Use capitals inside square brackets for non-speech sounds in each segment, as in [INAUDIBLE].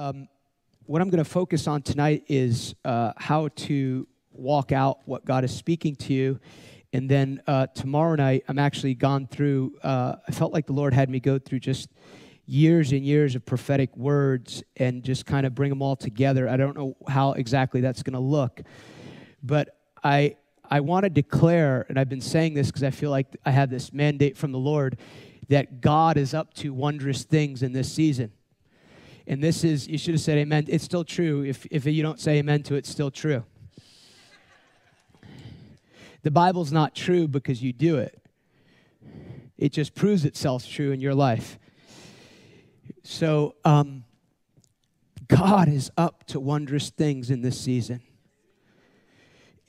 Um, what I'm going to focus on tonight is uh, how to walk out what God is speaking to you. And then uh, tomorrow night, I'm actually gone through, uh, I felt like the Lord had me go through just years and years of prophetic words and just kind of bring them all together. I don't know how exactly that's going to look. But I, I want to declare, and I've been saying this because I feel like I have this mandate from the Lord, that God is up to wondrous things in this season. And this is, you should have said amen. It's still true. If, if you don't say amen to it, it's still true. The Bible's not true because you do it, it just proves itself true in your life. So, um, God is up to wondrous things in this season.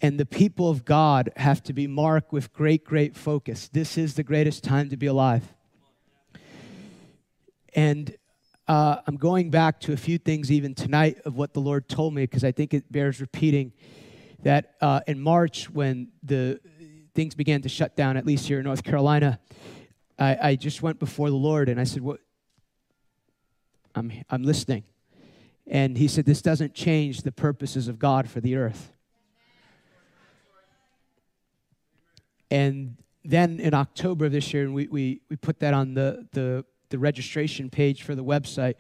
And the people of God have to be marked with great, great focus. This is the greatest time to be alive. And uh, I'm going back to a few things even tonight of what the Lord told me because I think it bears repeating. That uh, in March, when the things began to shut down, at least here in North Carolina, I, I just went before the Lord and I said, "What? I'm I'm listening." And He said, "This doesn't change the purposes of God for the earth." And then in October of this year, and we, we, we put that on the, the the registration page for the website,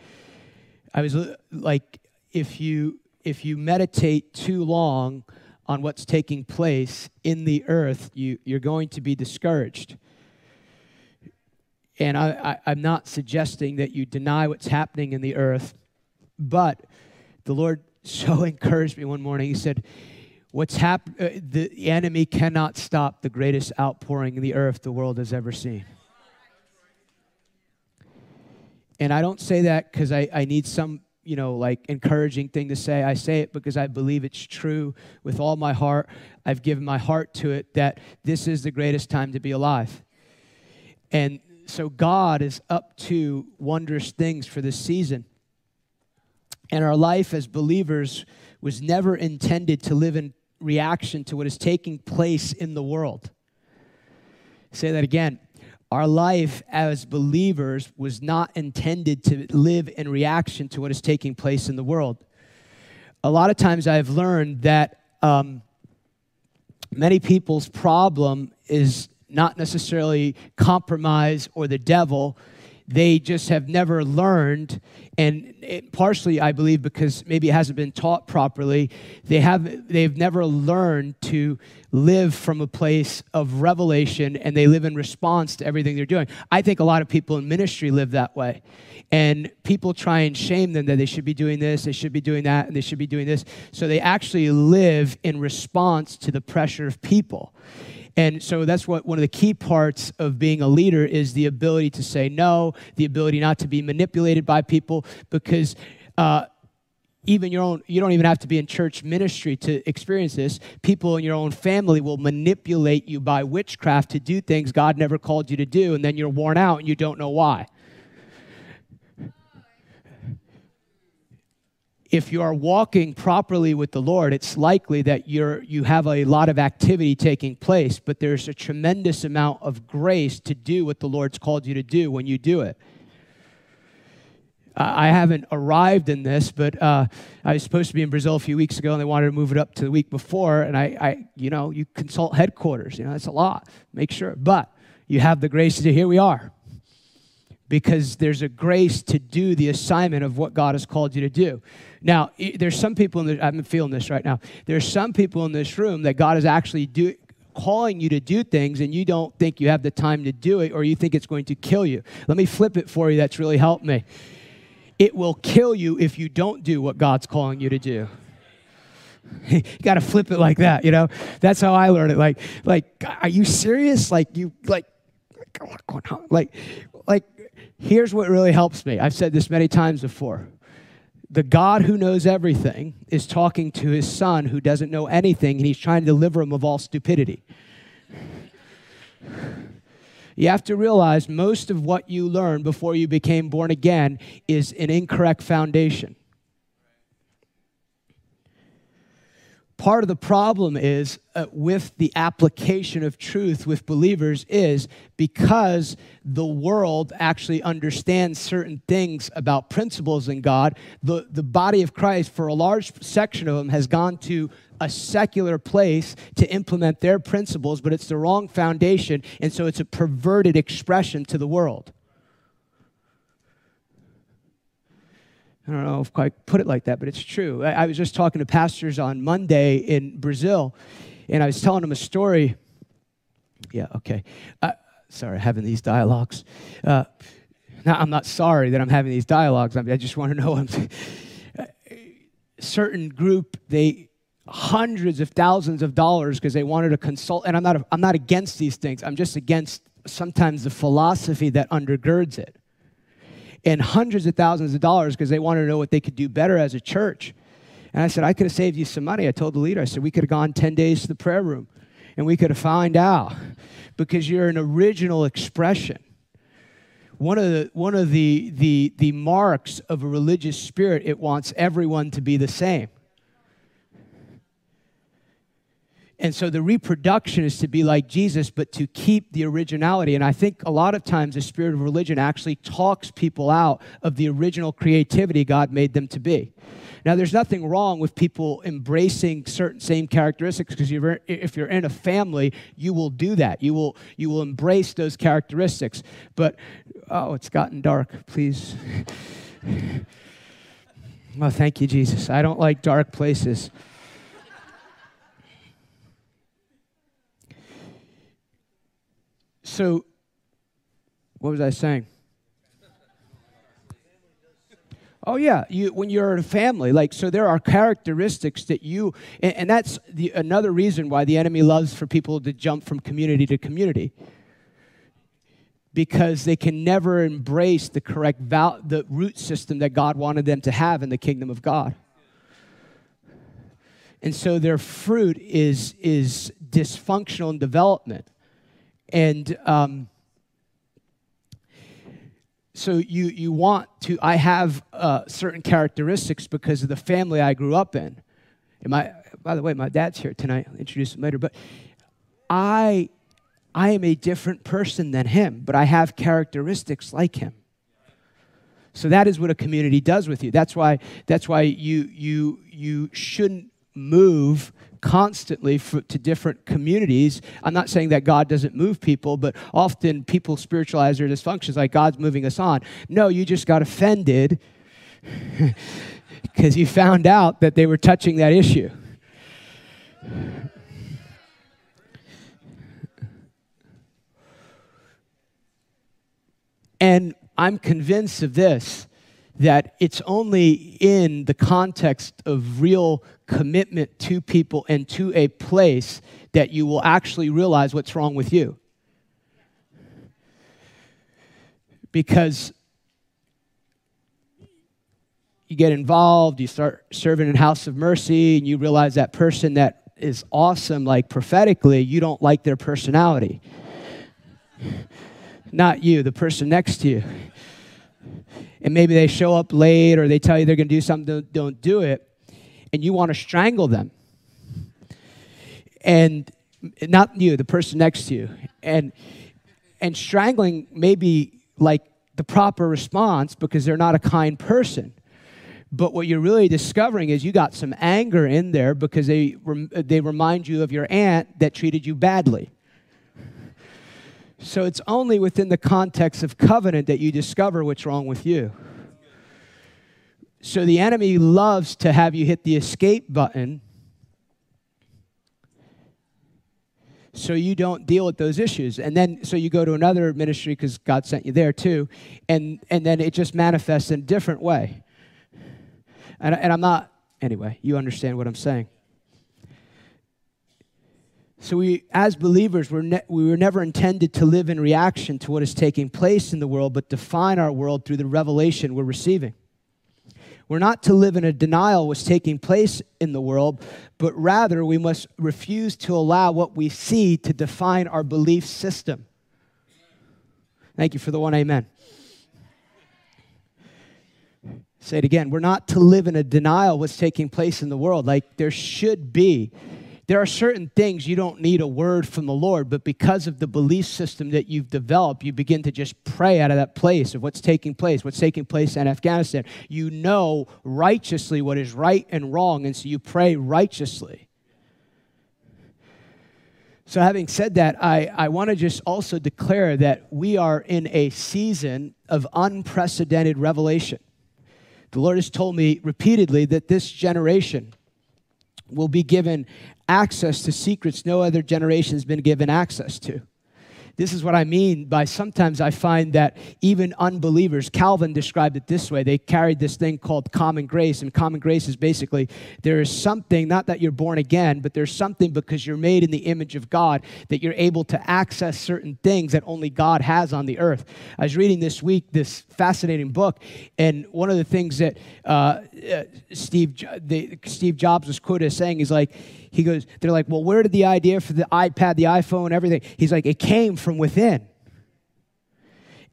I was like, if you if you meditate too long on what's taking place in the earth, you, you're going to be discouraged. And I, I, am not suggesting that you deny what's happening in the earth, but the Lord [LAUGHS] so encouraged me one morning. He said, What's happened, uh, the enemy cannot stop the greatest outpouring in the earth the world has ever seen. And I don't say that because I, I need some, you know, like encouraging thing to say. I say it because I believe it's true with all my heart. I've given my heart to it that this is the greatest time to be alive. And so God is up to wondrous things for this season. And our life as believers was never intended to live in reaction to what is taking place in the world. Say that again our life as believers was not intended to live in reaction to what is taking place in the world. A lot of times I've learned that um, many people's problem is not necessarily compromise or the devil, they just have never learned and it, partially i believe because maybe it hasn't been taught properly they have they've never learned to live from a place of revelation and they live in response to everything they're doing. I think a lot of people in ministry live that way and people try and shame them that they should be doing this they should be doing that and they should be doing this. So they actually live in response to the pressure of people and so that's what one of the key parts of being a leader is the ability to say no, the ability not to be manipulated by people, because uh, even your own, you don't even have to be in church ministry to experience this. People in your own family will manipulate you by witchcraft to do things God never called you to do, and then you're worn out and you don't know why. If you are walking properly with the Lord, it's likely that you're, you have a lot of activity taking place, but there's a tremendous amount of grace to do what the Lord's called you to do when you do it. I haven't arrived in this, but uh, I was supposed to be in Brazil a few weeks ago, and they wanted to move it up to the week before. And I, I you know, you consult headquarters. You know, that's a lot. Make sure, but you have the grace to. Here we are because there's a grace to do the assignment of what God has called you to do. Now, there's some people in the, I'm feeling this right now. There's some people in this room that God is actually do, calling you to do things and you don't think you have the time to do it or you think it's going to kill you. Let me flip it for you. That's really helped me. It will kill you if you don't do what God's calling you to do. [LAUGHS] you got to flip it like that, you know? That's how I learned it. Like, like, are you serious? Like, you, like, like, like, Here's what really helps me. I've said this many times before. The God who knows everything is talking to his son who doesn't know anything, and he's trying to deliver him of all stupidity. You have to realize most of what you learned before you became born again is an incorrect foundation. Part of the problem is uh, with the application of truth with believers is because the world actually understands certain things about principles in God, the, the body of Christ, for a large section of them, has gone to a secular place to implement their principles, but it's the wrong foundation, and so it's a perverted expression to the world. I don't know if I put it like that, but it's true. I, I was just talking to pastors on Monday in Brazil, and I was telling them a story. Yeah, okay. Uh, sorry, having these dialogues. Uh, now, I'm not sorry that I'm having these dialogues. I, mean, I just want to know. I'm, [LAUGHS] certain group, they hundreds of thousands of dollars because they wanted to consult. And I'm not, I'm not against these things. I'm just against sometimes the philosophy that undergirds it. And hundreds of thousands of dollars because they wanted to know what they could do better as a church. And I said, I could have saved you some money. I told the leader, I said, we could have gone 10 days to the prayer room and we could have found out [LAUGHS] because you're an original expression. One of the, one of the, the, the marks of a religious spirit, it wants everyone to be the same. And so the reproduction is to be like Jesus, but to keep the originality. And I think a lot of times the spirit of religion actually talks people out of the original creativity God made them to be. Now, there's nothing wrong with people embracing certain same characteristics because if you're in a family, you will do that. You will, you will embrace those characteristics. But, oh, it's gotten dark. Please. [LAUGHS] Oh, thank you, Jesus. I don't like dark places. So, what was I saying? Oh yeah, you when you're in a family, like so, there are characteristics that you, and, and that's the, another reason why the enemy loves for people to jump from community to community, because they can never embrace the correct val, the root system that God wanted them to have in the kingdom of God, and so their fruit is is dysfunctional in development. And um, so you, you want to, I have uh, certain characteristics because of the family I grew up in. And my, by the way, my dad's here tonight. I'll introduce him later. But I, I am a different person than him, but I have characteristics like him. So that is what a community does with you. That's why, that's why you, you, you shouldn't move constantly for, to different communities. I'm not saying that God doesn't move people, but often people spiritualize their dysfunctions like God's moving us on. No, you just got offended [LAUGHS] because you found out that they were touching that issue. And I'm convinced of this that it's only in the context of real commitment to people and to a place that you will actually realize what's wrong with you. Because you get involved, you start serving in House of Mercy, and you realize that person that is awesome, like prophetically, you don't like their personality. Not you, the person next to you and maybe they show up late or they tell you they're going to do something, don't, don't do it, and you want to strangle them. And not you, the person next to you. And and strangling may be like the proper response because they're not a kind person. But what you're really discovering is you got some anger in there because they, they remind you of your aunt that treated you badly. So it's only within the context of covenant that you discover what's wrong with you. So the enemy loves to have you hit the escape button so you don't deal with those issues. And then so you go to another ministry because God sent you there too, and, and then it just manifests in a different way. And, and I'm not, anyway, you understand what I'm saying. So, we, as believers, we're ne- we were never intended to live in reaction to what is taking place in the world, but define our world through the revelation we're receiving. We're not to live in a denial of what's taking place in the world, but rather we must refuse to allow what we see to define our belief system. Thank you for the one amen. Say it again. We're not to live in a denial of what's taking place in the world. Like there should be. There are certain things you don't need a word from the Lord, but because of the belief system that you've developed, you begin to just pray out of that place of what's taking place, what's taking place in Afghanistan. You know righteously what is right and wrong, and so you pray righteously. So, having said that, I, I want to just also declare that we are in a season of unprecedented revelation. The Lord has told me repeatedly that this generation will be given access to secrets no other generation has been given access to. This is what I mean by sometimes I find that even unbelievers, Calvin described it this way. They carried this thing called common grace, and common grace is basically there is something, not that you're born again, but there's something because you're made in the image of God that you're able to access certain things that only God has on the earth. I was reading this week this fascinating book, and one of the things that uh, uh, Steve, the, Steve Jobs was quoted as saying he's like, he goes, they're like, well, where did the idea for the iPad, the iPhone, everything? He's like, it came from within.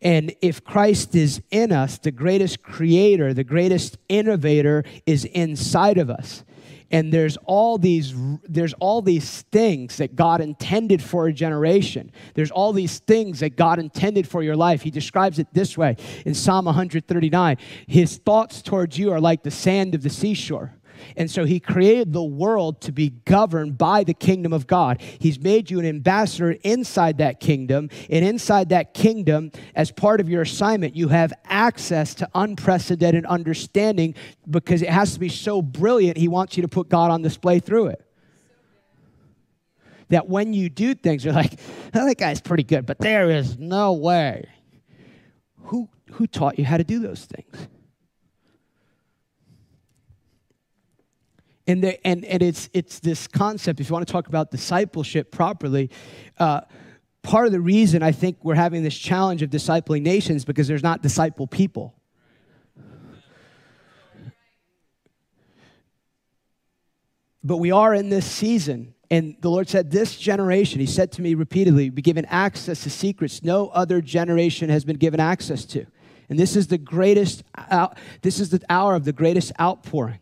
And if Christ is in us, the greatest creator, the greatest innovator is inside of us. And there's all these there's all these things that God intended for a generation. There's all these things that God intended for your life. He describes it this way in Psalm 139. His thoughts towards you are like the sand of the seashore. And so he created the world to be governed by the kingdom of God. He's made you an ambassador inside that kingdom. And inside that kingdom, as part of your assignment, you have access to unprecedented understanding because it has to be so brilliant. He wants you to put God on display through it. That when you do things, you're like, oh, that guy's pretty good, but there is no way. Who, who taught you how to do those things? And, the, and, and it's, it's this concept, if you want to talk about discipleship properly, uh, part of the reason I think we're having this challenge of discipling nations because there's not disciple people. But we are in this season, and the Lord said, This generation, He said to me repeatedly, be given access to secrets no other generation has been given access to. And this is the greatest, uh, this is the hour of the greatest outpouring.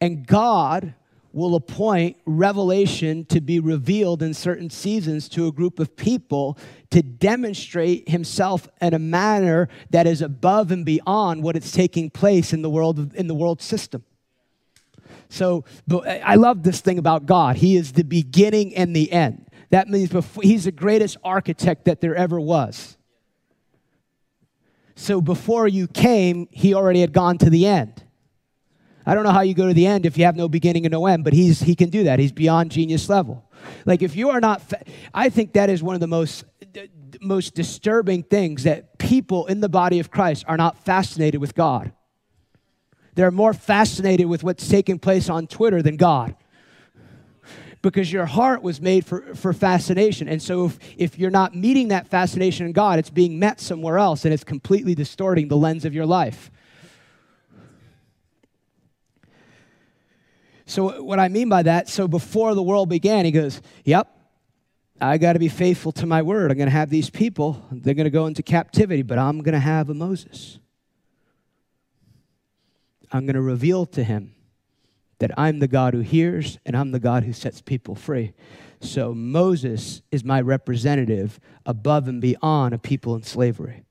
And God will appoint revelation to be revealed in certain seasons to a group of people to demonstrate himself in a manner that is above and beyond what is taking place in the world in the world system. So I love this thing about God. He is the beginning and the end. That means before, he's the greatest architect that there ever was. So before you came, he already had gone to the end. I don't know how you go to the end if you have no beginning and no end, but he's, he can do that. He's beyond genius level. Like if you are not, fa- I think that is one of the most, most disturbing things that people in the body of Christ are not fascinated with God. They're more fascinated with what's taking place on Twitter than God because your heart was made for, for fascination. And so if, if you're not meeting that fascination in God, it's being met somewhere else and it's completely distorting the lens of your life. So, what I mean by that, so before the world began, he goes, Yep, I got to be faithful to my word. I'm going to have these people, they're going to go into captivity, but I'm going to have a Moses. I'm going to reveal to him that I'm the God who hears and I'm the God who sets people free. So Moses is my representative above and beyond a people in slavery.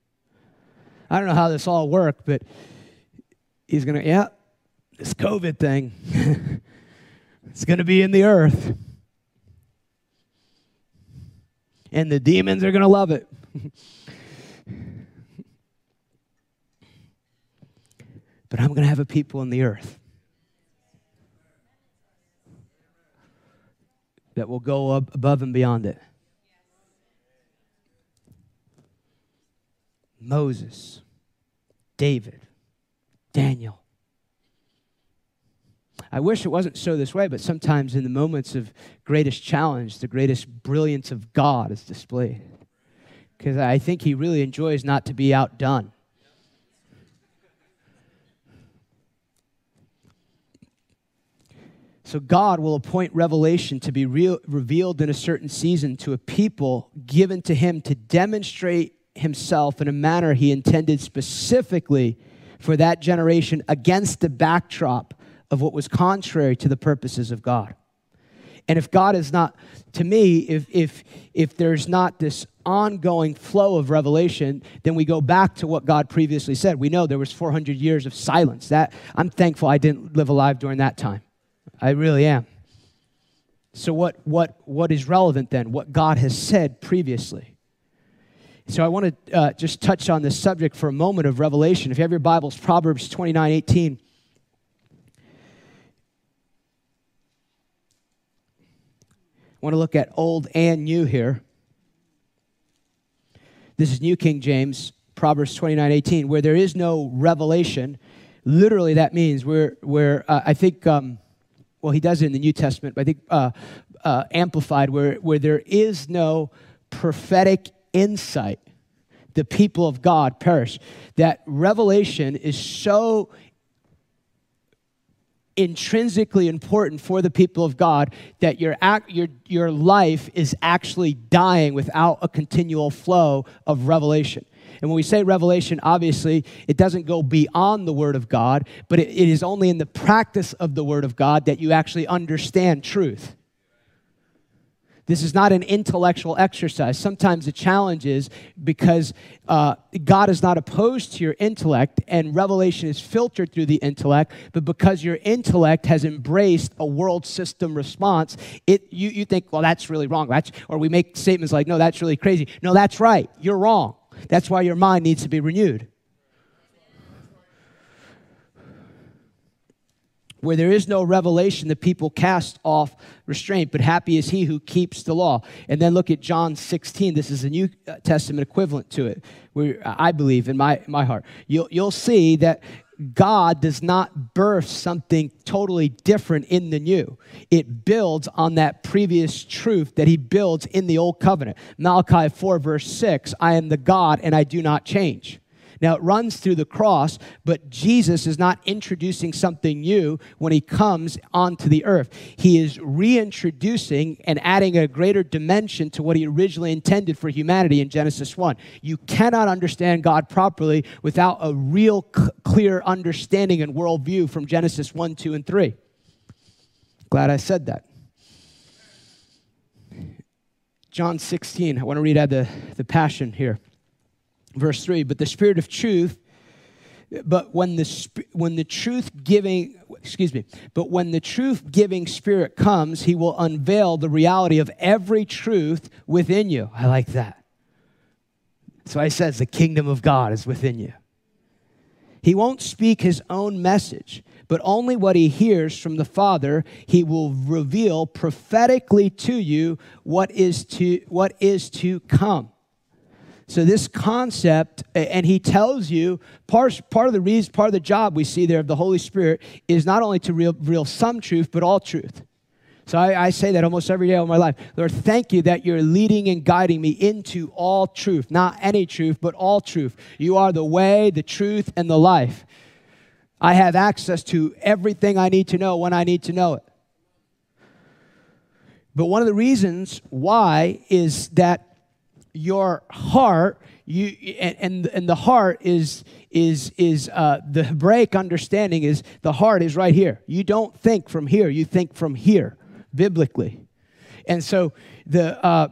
I don't know how this all worked, but he's going to, yeah, this COVID thing, [LAUGHS] it's going to be in the earth. And the demons are going to love it. [LAUGHS] but I'm going to have a people in the earth that will go up above and beyond it. Moses, David, Daniel, I wish it wasn't so this way, but sometimes in the moments of greatest challenge, the greatest brilliance of God is displayed. Because I think He really enjoys not to be outdone. So God will appoint revelation to be revealed in a certain season to a people given to him to demonstrate himself in a manner he intended specifically for that generation against the backdrop of what was contrary to the purposes of God. And if God is not, to me, if, if, if there's not this ongoing flow of revelation, then we go back to what God previously said. We know there was 400 years of silence. That I'm thankful I didn't live alive during that time. I really am. So what what what is relevant then? What God has said previously. So I want to uh, just touch on this subject for a moment of revelation. If you have your Bibles, Proverbs 29, 18. Want to look at old and new here. This is New King James, Proverbs 29, 18, where there is no revelation. Literally, that means where, where uh, I think, um, well, he does it in the New Testament, but I think uh, uh, amplified, where, where there is no prophetic insight, the people of God perish. That revelation is so intrinsically important for the people of God that your, act, your, your life is actually dying without a continual flow of revelation. And when we say revelation, obviously, it doesn't go beyond the Word of God, but it, it is only in the practice of the Word of God that you actually understand truth. This is not an intellectual exercise. Sometimes the challenge is because uh, God is not opposed to your intellect and revelation is filtered through the intellect, but because your intellect has embraced a world system response, it, you, you think, well, that's really wrong. That's, or we make statements like, no, that's really crazy. No, that's right. You're wrong. That's why your mind needs to be renewed. Where there is no revelation, the people cast off restraint, but happy is he who keeps the law. And then look at John 16. This is a New uh, Testament equivalent to it, where uh, I believe in my, my heart. You'll, you'll see that God does not birth something totally different in the new. It builds on that previous truth that he builds in the old covenant. Malachi 4, verse 6 I am the God and I do not change. Now, it runs through the cross, but Jesus is not introducing something new when he comes onto the earth. He is reintroducing and adding a greater dimension to what he originally intended for humanity in Genesis 1. You cannot understand God properly without a real c- clear understanding and worldview from Genesis 1, 2, and 3. Glad I said that. John 16, I want to read out the, the passion here verse 3 but the spirit of truth but when the when the truth giving excuse me but when the truth giving spirit comes he will unveil the reality of every truth within you. I like that. So he says the kingdom of god is within you. He won't speak his own message but only what he hears from the father he will reveal prophetically to you what is to what is to come so this concept, and he tells you part, part of the reason, part of the job we see there of the Holy Spirit is not only to reveal some truth, but all truth. So I, I, say that almost every day of my life. Lord, thank you that you're leading and guiding me into all truth, not any truth, but all truth. You are the way, the truth, and the life. I have access to everything I need to know when I need to know it. But one of the reasons why is that your heart you and, and, the heart is is is uh, the Hebraic understanding is the heart is right here. You don't think from here. You think from here, biblically, and so the uh,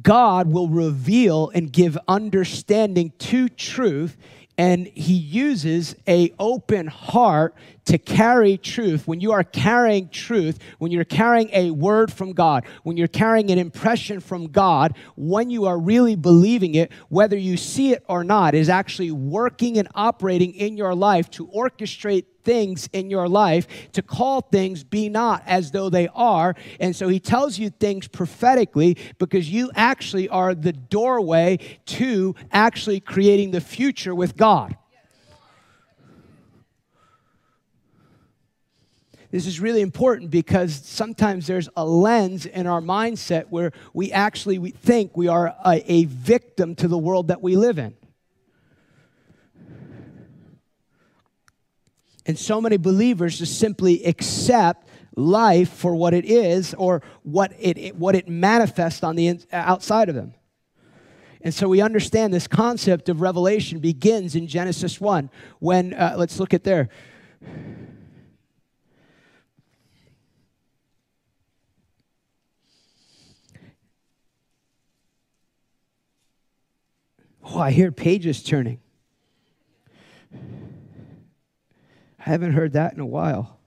God will reveal and give understanding to truth and he uses a open heart to carry truth when you are carrying truth when you're carrying a word from god when you're carrying an impression from god when you are really believing it whether you see it or not is actually working and operating in your life to orchestrate things in your life to call things be not as though they are. And so he tells you things prophetically because you actually are the doorway to actually creating the future with God. This is really important because sometimes there's a lens in our mindset where we actually we think we are a, a, victim to the world that we live in. And so many believers just simply accept life for what it is or what it, what it manifests on the outside of them. And so we understand this concept of revelation begins in Genesis 1 when, uh, let's look at there. Oh, I hear pages turning. I haven't heard that in a while.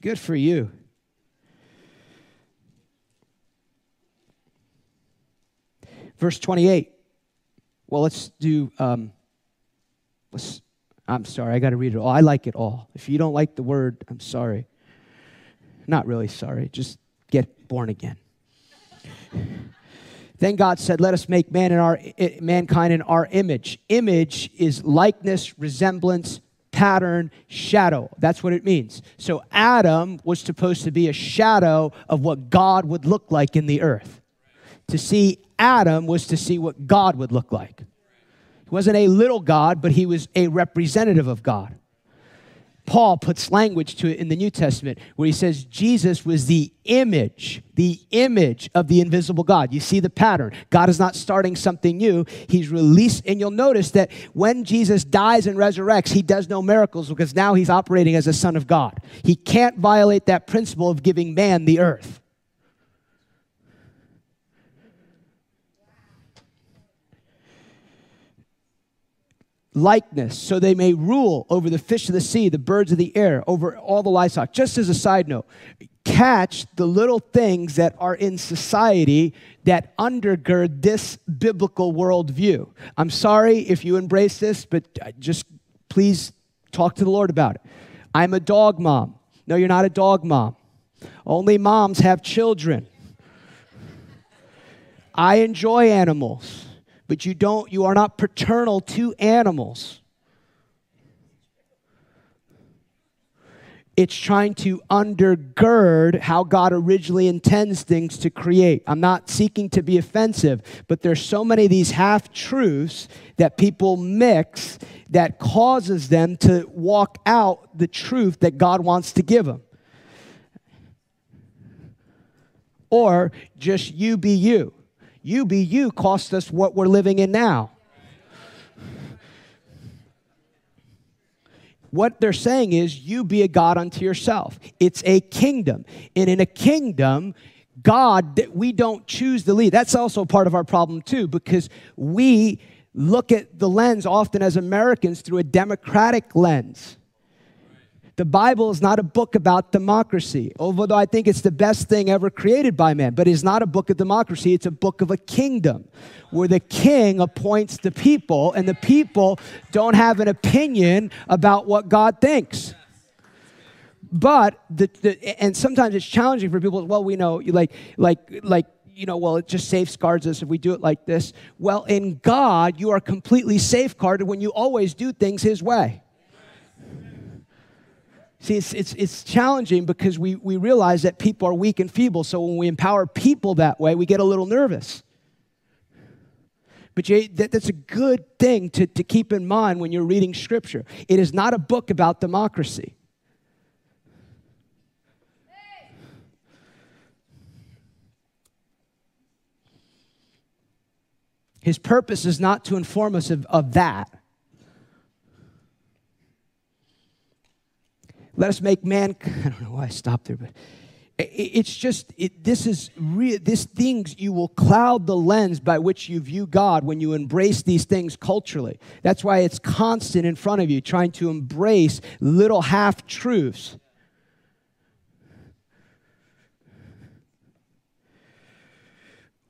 Good for you. Verse 28. Well, let's do, um, let's, I'm sorry, I got to read it all. I like it all. If you don't like the word, I'm sorry. Not really sorry, just get born again. Then God said, Let us make man in our, mankind in our image. Image is likeness, resemblance, pattern, shadow. That's what it means. So Adam was supposed to be a shadow of what God would look like in the earth. To see Adam was to see what God would look like. He wasn't a little God, but he was a representative of God. Paul puts language to it in the New Testament where he says Jesus was the image, the image of the invisible God. You see the pattern. God is not starting something new. He's released, and you'll notice that when Jesus dies and resurrects, he does no miracles because now he's operating as a son of God. He can't violate that principle of giving man the earth. Likeness, so they may rule over the fish of the sea, the birds of the air, over all the livestock. Just as a side note, catch the little things that are in society that undergird this biblical worldview. I'm sorry if you embrace this, but just please talk to the Lord about it. I'm a dog mom. No, you're not a dog mom. Only moms have children. I enjoy animals but you don't you are not paternal to animals it's trying to undergird how God originally intends things to create. I'm not seeking to be offensive, but there's so many of these half truths that people mix that causes them to walk out the truth that God wants to give them. Or just you be you. You be you cost us what we're living in now. What they're saying is, you be a God unto yourself. It's a kingdom. And in a kingdom, God, that we don't choose the lead. That's also part of our problem, too, because we look at the lens often as Americans through a democratic lens. The Bible is not a book about democracy, although I think it's the best thing ever created by man. But it's not a book of democracy, it's a book of a kingdom where the king appoints the people and the people don't have an opinion about what God thinks. But the, the and sometimes it's challenging for people. Well, we know like like like you know, well, it just safeguards us if we do it like this. Well, in God, you are completely safeguarded when you always do things His way. See, it's, it's, it's challenging because we, we realize that people are weak and feeble. So when we empower people that way, we get a little nervous. But you, that, that's a good thing to, to keep in mind when you're reading Scripture. It is not a book about democracy. His purpose is not to inform us of, of that. Let us make man. [LAUGHS] I don't know why I stopped there, but it's just it, this is real. This things you will cloud the lens by which you view God when you embrace these things culturally. That's why it's constant in front of you, trying to embrace little half truths.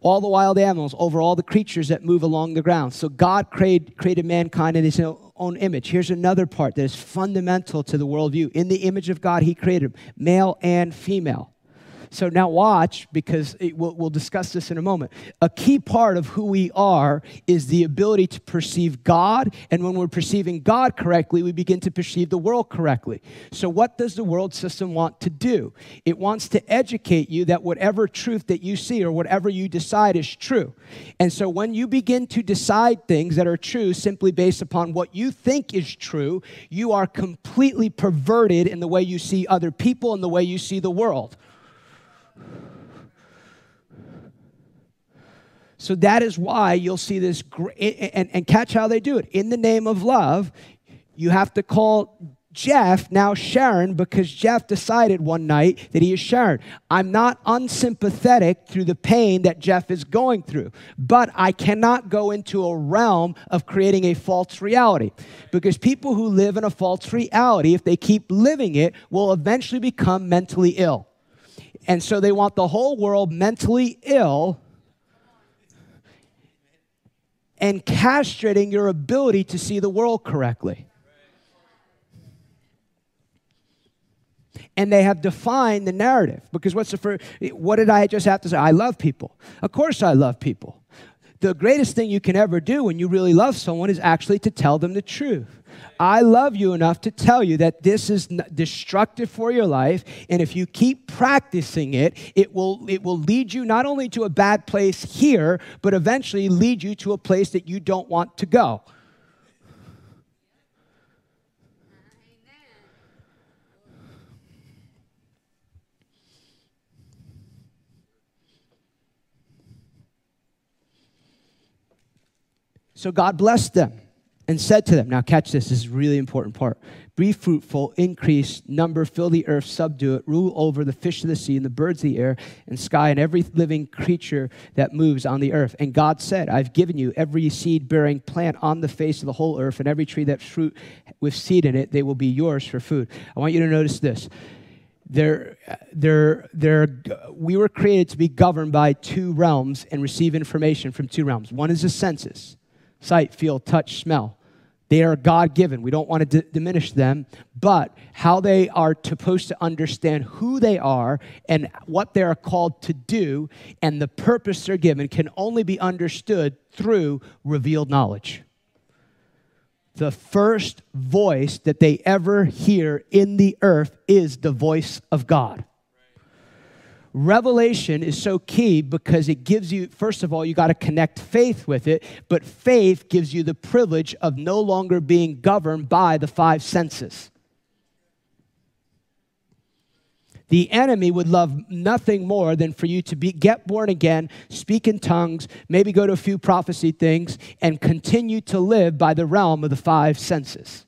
all the wild animals, over all the creatures that move along the ground. So God created, created mankind in his own image. Here's another part that is fundamental to the worldview. In the image of God, he created male and female. So now watch, because it, we'll, we'll discuss this in a moment. A key part of who we are is the ability to perceive God. And when we're perceiving God correctly, we begin to perceive the world correctly. So, what does the world system want to do? It wants to educate you that whatever truth that you see or whatever you decide is true. And so, when you begin to decide things that are true simply based upon what you think is true, you are completely perverted in the way you see other people and the way you see the world. So that is why you'll see this, and, and catch how they do it. In the name of love, you have to call Jeff now Sharon because Jeff decided one night that he is Sharon. I'm not unsympathetic through the pain that Jeff is going through, but I cannot go into a realm of creating a false reality because people who live in a false reality, if they keep living it, will eventually become mentally ill. And so they want the whole world mentally ill and castrating your ability to see the world correctly. and they have defined the narrative. Because what's the first, what did I just have to say? I love people. Of course, I love people. The greatest thing you can ever do when you really love someone is actually to tell them the truth. I love you enough to tell you that this is destructive for your life, and if you keep practicing it, it will, it will lead you not only to a bad place here, but eventually lead you to a place that you don't want to go. So God blessed them and said to them, Now catch this, this is a really important part. Be fruitful, increase, number, fill the earth, subdue it, rule over the fish of the sea and the birds of the air and sky and every living creature that moves on the earth. And God said, I've given you every seed bearing plant on the face of the whole earth and every tree that fruit with seed in it, they will be yours for food. I want you to notice this. They're, they're, they're, we were created to be governed by two realms and receive information from two realms. One is the senses sight, feel, touch, smell. They are God given. We don't want to d- diminish them, but how they are supposed to understand who they are and what they are called to do and the purpose they're given can only be understood through revealed knowledge. The first voice that they ever hear in the earth is the voice of God. Revelation is so key because it gives you, first of all, you got to connect faith with it, but faith gives you the privilege of no longer being governed by the five senses. The enemy would love nothing more than for you to be, get born again, speak in tongues, maybe go to a few prophecy things, and continue to live by the realm of the five senses.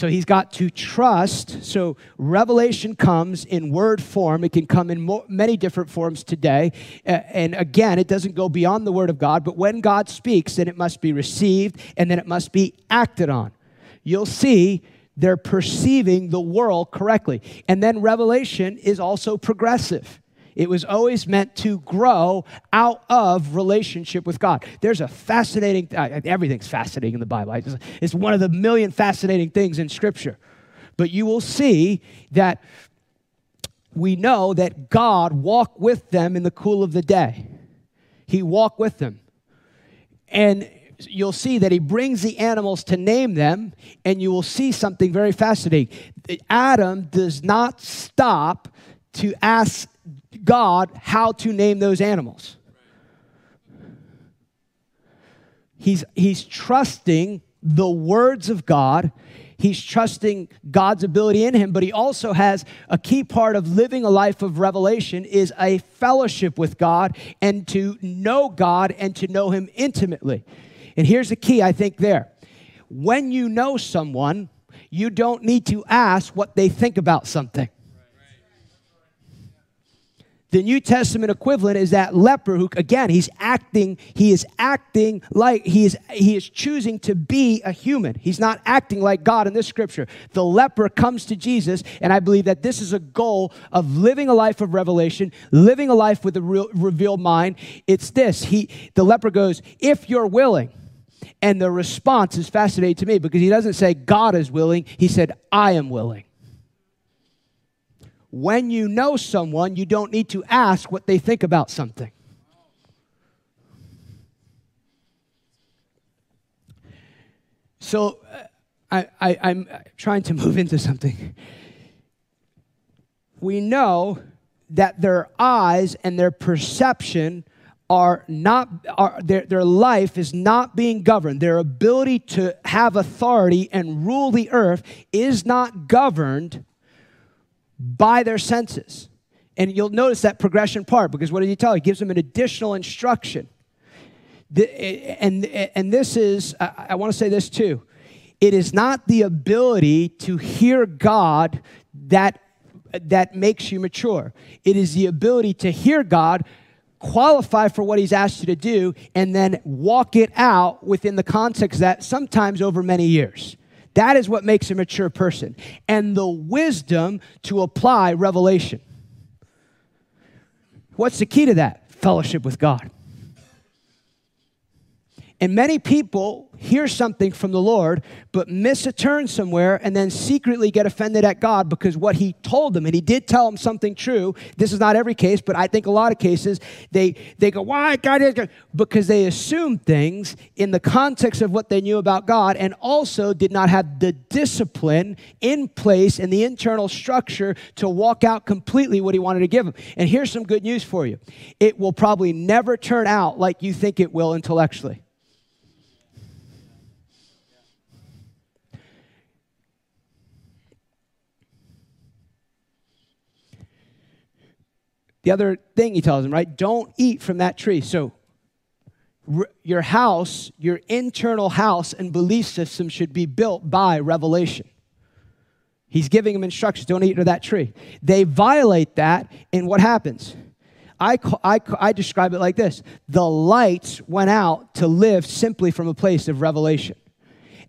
So he's got to trust. So revelation comes in word form. It can come in many different forms today. and again, it doesn't go beyond the word of God, but when God speaks, then it must be received and then it must be acted on. You'll see they're perceiving the world correctly. And then revelation is also progressive. It was always meant to grow out of relationship with God. There's a fascinating, uh, everything's fascinating in the Bible. It's one of the million fascinating things in Scripture. But you will see that we know that God walked with them in the cool of the day. He walked with them. And you'll see that he brings the animals to name them, and you will see something very fascinating. Adam does not stop to ask God how to name those animals. He's, he's trusting the words of God. He's trusting God's ability in him, but he also has a key part of living a life of revelation is a fellowship with God and to know God and to know him intimately. And here's the key, I think, there. When you know someone, you don't need to ask what they think about something. The New Testament equivalent is that leper who, again, he's acting, he is acting like he is, he is choosing to be a human. He's not acting like God in this scripture. The leper comes to Jesus, and I believe that this is a goal of living a life of revelation, living a life with a real, revealed mind. It's this. He, the leper goes, if you're willing. And the response is fascinating to me because he doesn't say God is willing, he said, I am willing when you know someone, you don't need to ask what they think about something. So uh, I, i'm trying to [LAUGHS] move into something. We know that their eyes and their perception are not are, their, their life is not being governed their ability to have authority and rule the earth is not governed by their senses. And you'll notice that progression part because what did he tell? He gives them an additional instruction. The, and, and this is, I, I want to say this too. It is not the ability to hear God that, that makes you mature. It is the ability to hear God, qualify for what He's asked you to do, and then walk it out within the context that sometimes over many years. That is what makes a mature person. And the wisdom to apply revelation. What's the key to that? Fellowship with God. And many people hear something from the Lord, but miss a turn somewhere and then secretly get offended at God because what He told them, and He did tell them something true. This is not every case, but I think a lot of cases, they, they go, Why God is God? Because they assume things in the context of what they knew about God and also did not have the discipline in place and the internal structure to walk out completely what He wanted to give them. And here's some good news for you it will probably never turn out like you think it will intellectually. The other thing he tells them, right? Don't eat from that tree. So, your house, your internal house and belief system should be built by revelation. He's giving them instructions don't eat of that tree. They violate that, and what happens? I, I, I describe it like this the lights went out to live simply from a place of revelation.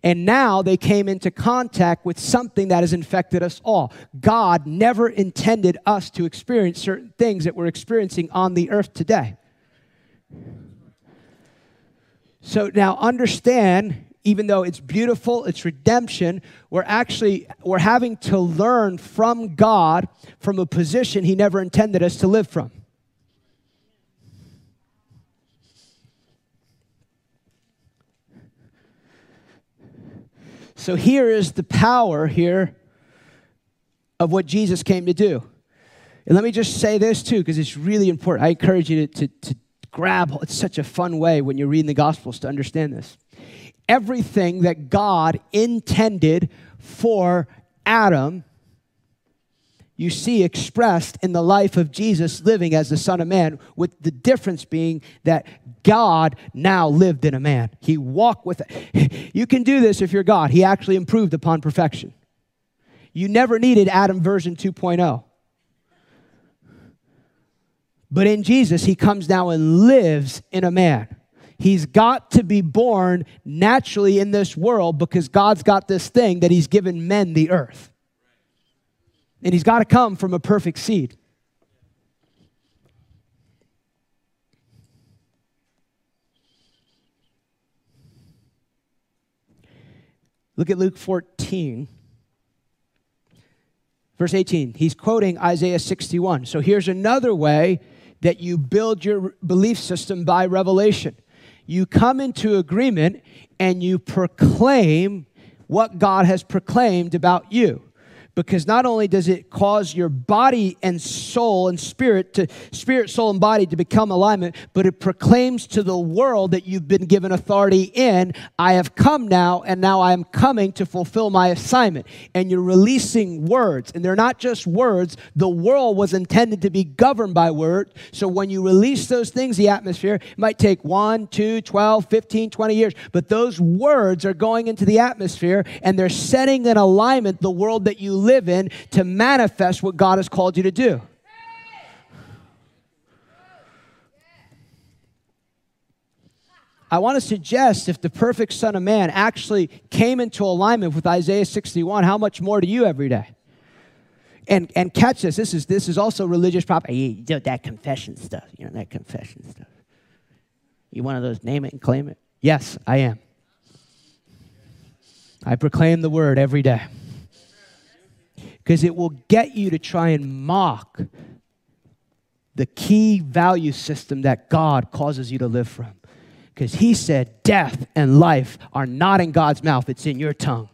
And now they came into contact with something that has infected us all. God never intended us to experience certain things that we're experiencing on the earth today. So now understand even though it's beautiful it's redemption we're actually we're having to learn from god from a position he never intended us to live from So here is the power here of what Jesus came to do. And let me just say this too, because it's really important. I encourage you to, to, to grab, it's such a fun way when you're reading the Gospels to understand this. Everything that God intended for Adam you see expressed in the life of Jesus living as the Son of Man, with the difference being that God now lived in a man. He walked with it. You can do this if you're God. He actually improved upon perfection. You never needed Adam version 2.0. But in Jesus, he comes now and lives in a man. He's got to be born naturally in this world because God's got this thing that he's given men the earth. And he's got to come from a perfect seed. Look at Luke 14, verse 18. He's quoting Isaiah 61. So here's another way that you build your belief system by revelation. You come into agreement and you proclaim what God has proclaimed about you because not only does it cause your body and soul and spirit to spirit soul and body to become alignment but it proclaims to the world that you've been given authority in i have come now and now i am coming to fulfill my assignment. And you're releasing words. And they're not just words. The world was intended to be governed by word so when you release those things the atmosphere it might take 1 2 12 15 20 years. But those words are going into the atmosphere and they're setting in alignment the world that you live in to manifest what God has called you to do. I want to suggest if the perfect Son of Man actually came into alignment with Isaiah 61, how much more do you every day? And, and catch this, this is, this is also religious property. You know, that confession stuff, you know, that confession stuff. You one of those name it and claim it? Yes, I am. I proclaim the word every day because it will get you to try and mock the key value system that God causes you to live from. Because He said, death and life are not in God's mouth, it's in your tongue.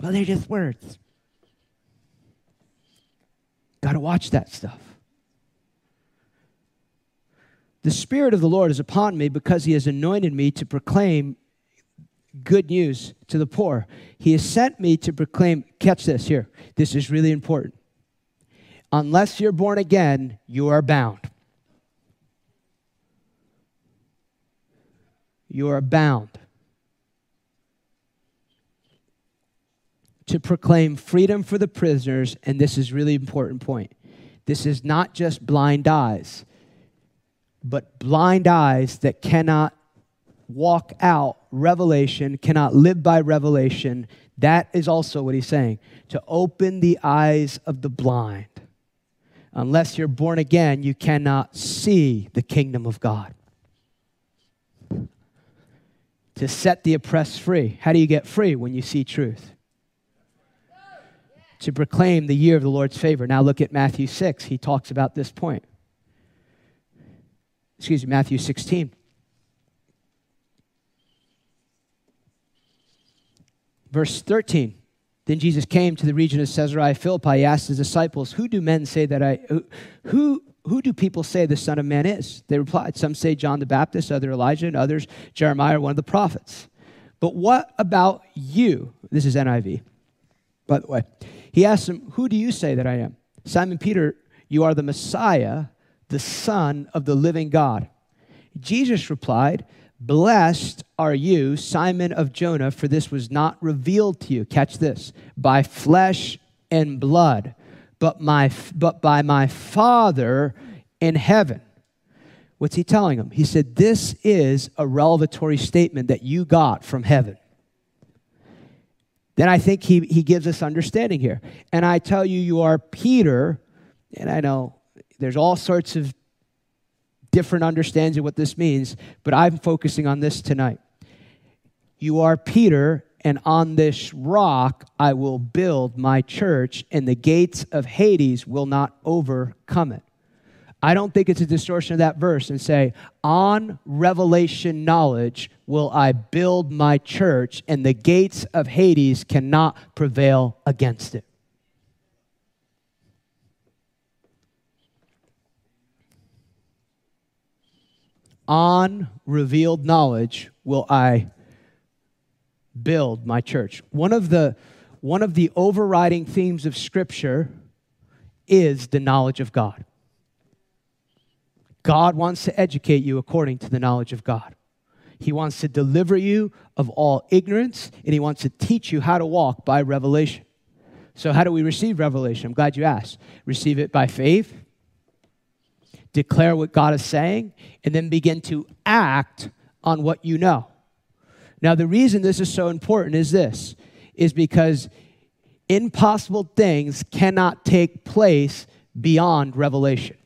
Well, they're just words. Got to watch that stuff. The Spirit of the Lord is upon me because He has anointed me to proclaim good news to the poor. He has sent me to proclaim, catch this here, this is really important. Unless you're born again, you are bound. You are bound to proclaim freedom for the prisoners, and this is really important point. This is not just blind eyes, but blind eyes that cannot walk out revelation, cannot live by revelation. That is also what he's saying to open the eyes of the blind. Unless you're born again, you cannot see the kingdom of God. To set the oppressed free. How do you get free? When you see truth. To proclaim the year of the Lord's favor. Now look at Matthew 6. He talks about this point. Excuse me, Matthew 16. Verse 13. Then Jesus came to the region of Caesarea Philippi. He asked his disciples, Who do men say that I, who, who do people say the Son of Man is? They replied, Some say John the Baptist, other Elijah, and others Jeremiah, one of the prophets. But what about you? This is NIV, by the way. He asked them, Who do you say that I am? Simon Peter, you are the Messiah, the Son of the living God. Jesus replied, Blessed are you, Simon of Jonah, for this was not revealed to you. Catch this by flesh and blood, but, my, but by my Father in heaven. What's he telling him? He said, This is a revelatory statement that you got from heaven. Then I think he, he gives us understanding here. And I tell you, you are Peter, and I know there's all sorts of different understanding of what this means, but I'm focusing on this tonight. You are Peter, and on this rock I will build my church, and the gates of Hades will not overcome it. I don't think it's a distortion of that verse and say, on revelation knowledge will I build my church, and the gates of Hades cannot prevail against it. On revealed knowledge will I build my church. One of the one of the overriding themes of scripture is the knowledge of God. God wants to educate you according to the knowledge of God. He wants to deliver you of all ignorance and he wants to teach you how to walk by revelation. So how do we receive revelation? I'm glad you asked. Receive it by faith declare what God is saying, and then begin to act on what you know. Now, the reason this is so important is this is because impossible things cannot take place beyond revelation.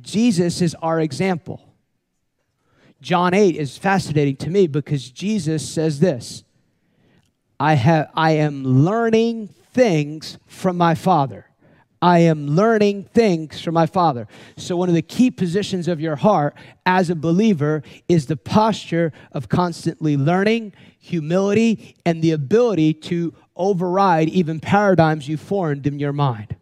Jesus is our example. John 8 is fascinating to me because Jesus says this I, have, I am learning things from my Father. I am learning things from my Father. So, one of the key positions of your heart as a believer is the posture of constantly learning, humility, and the ability to override even paradigms you formed in your mind.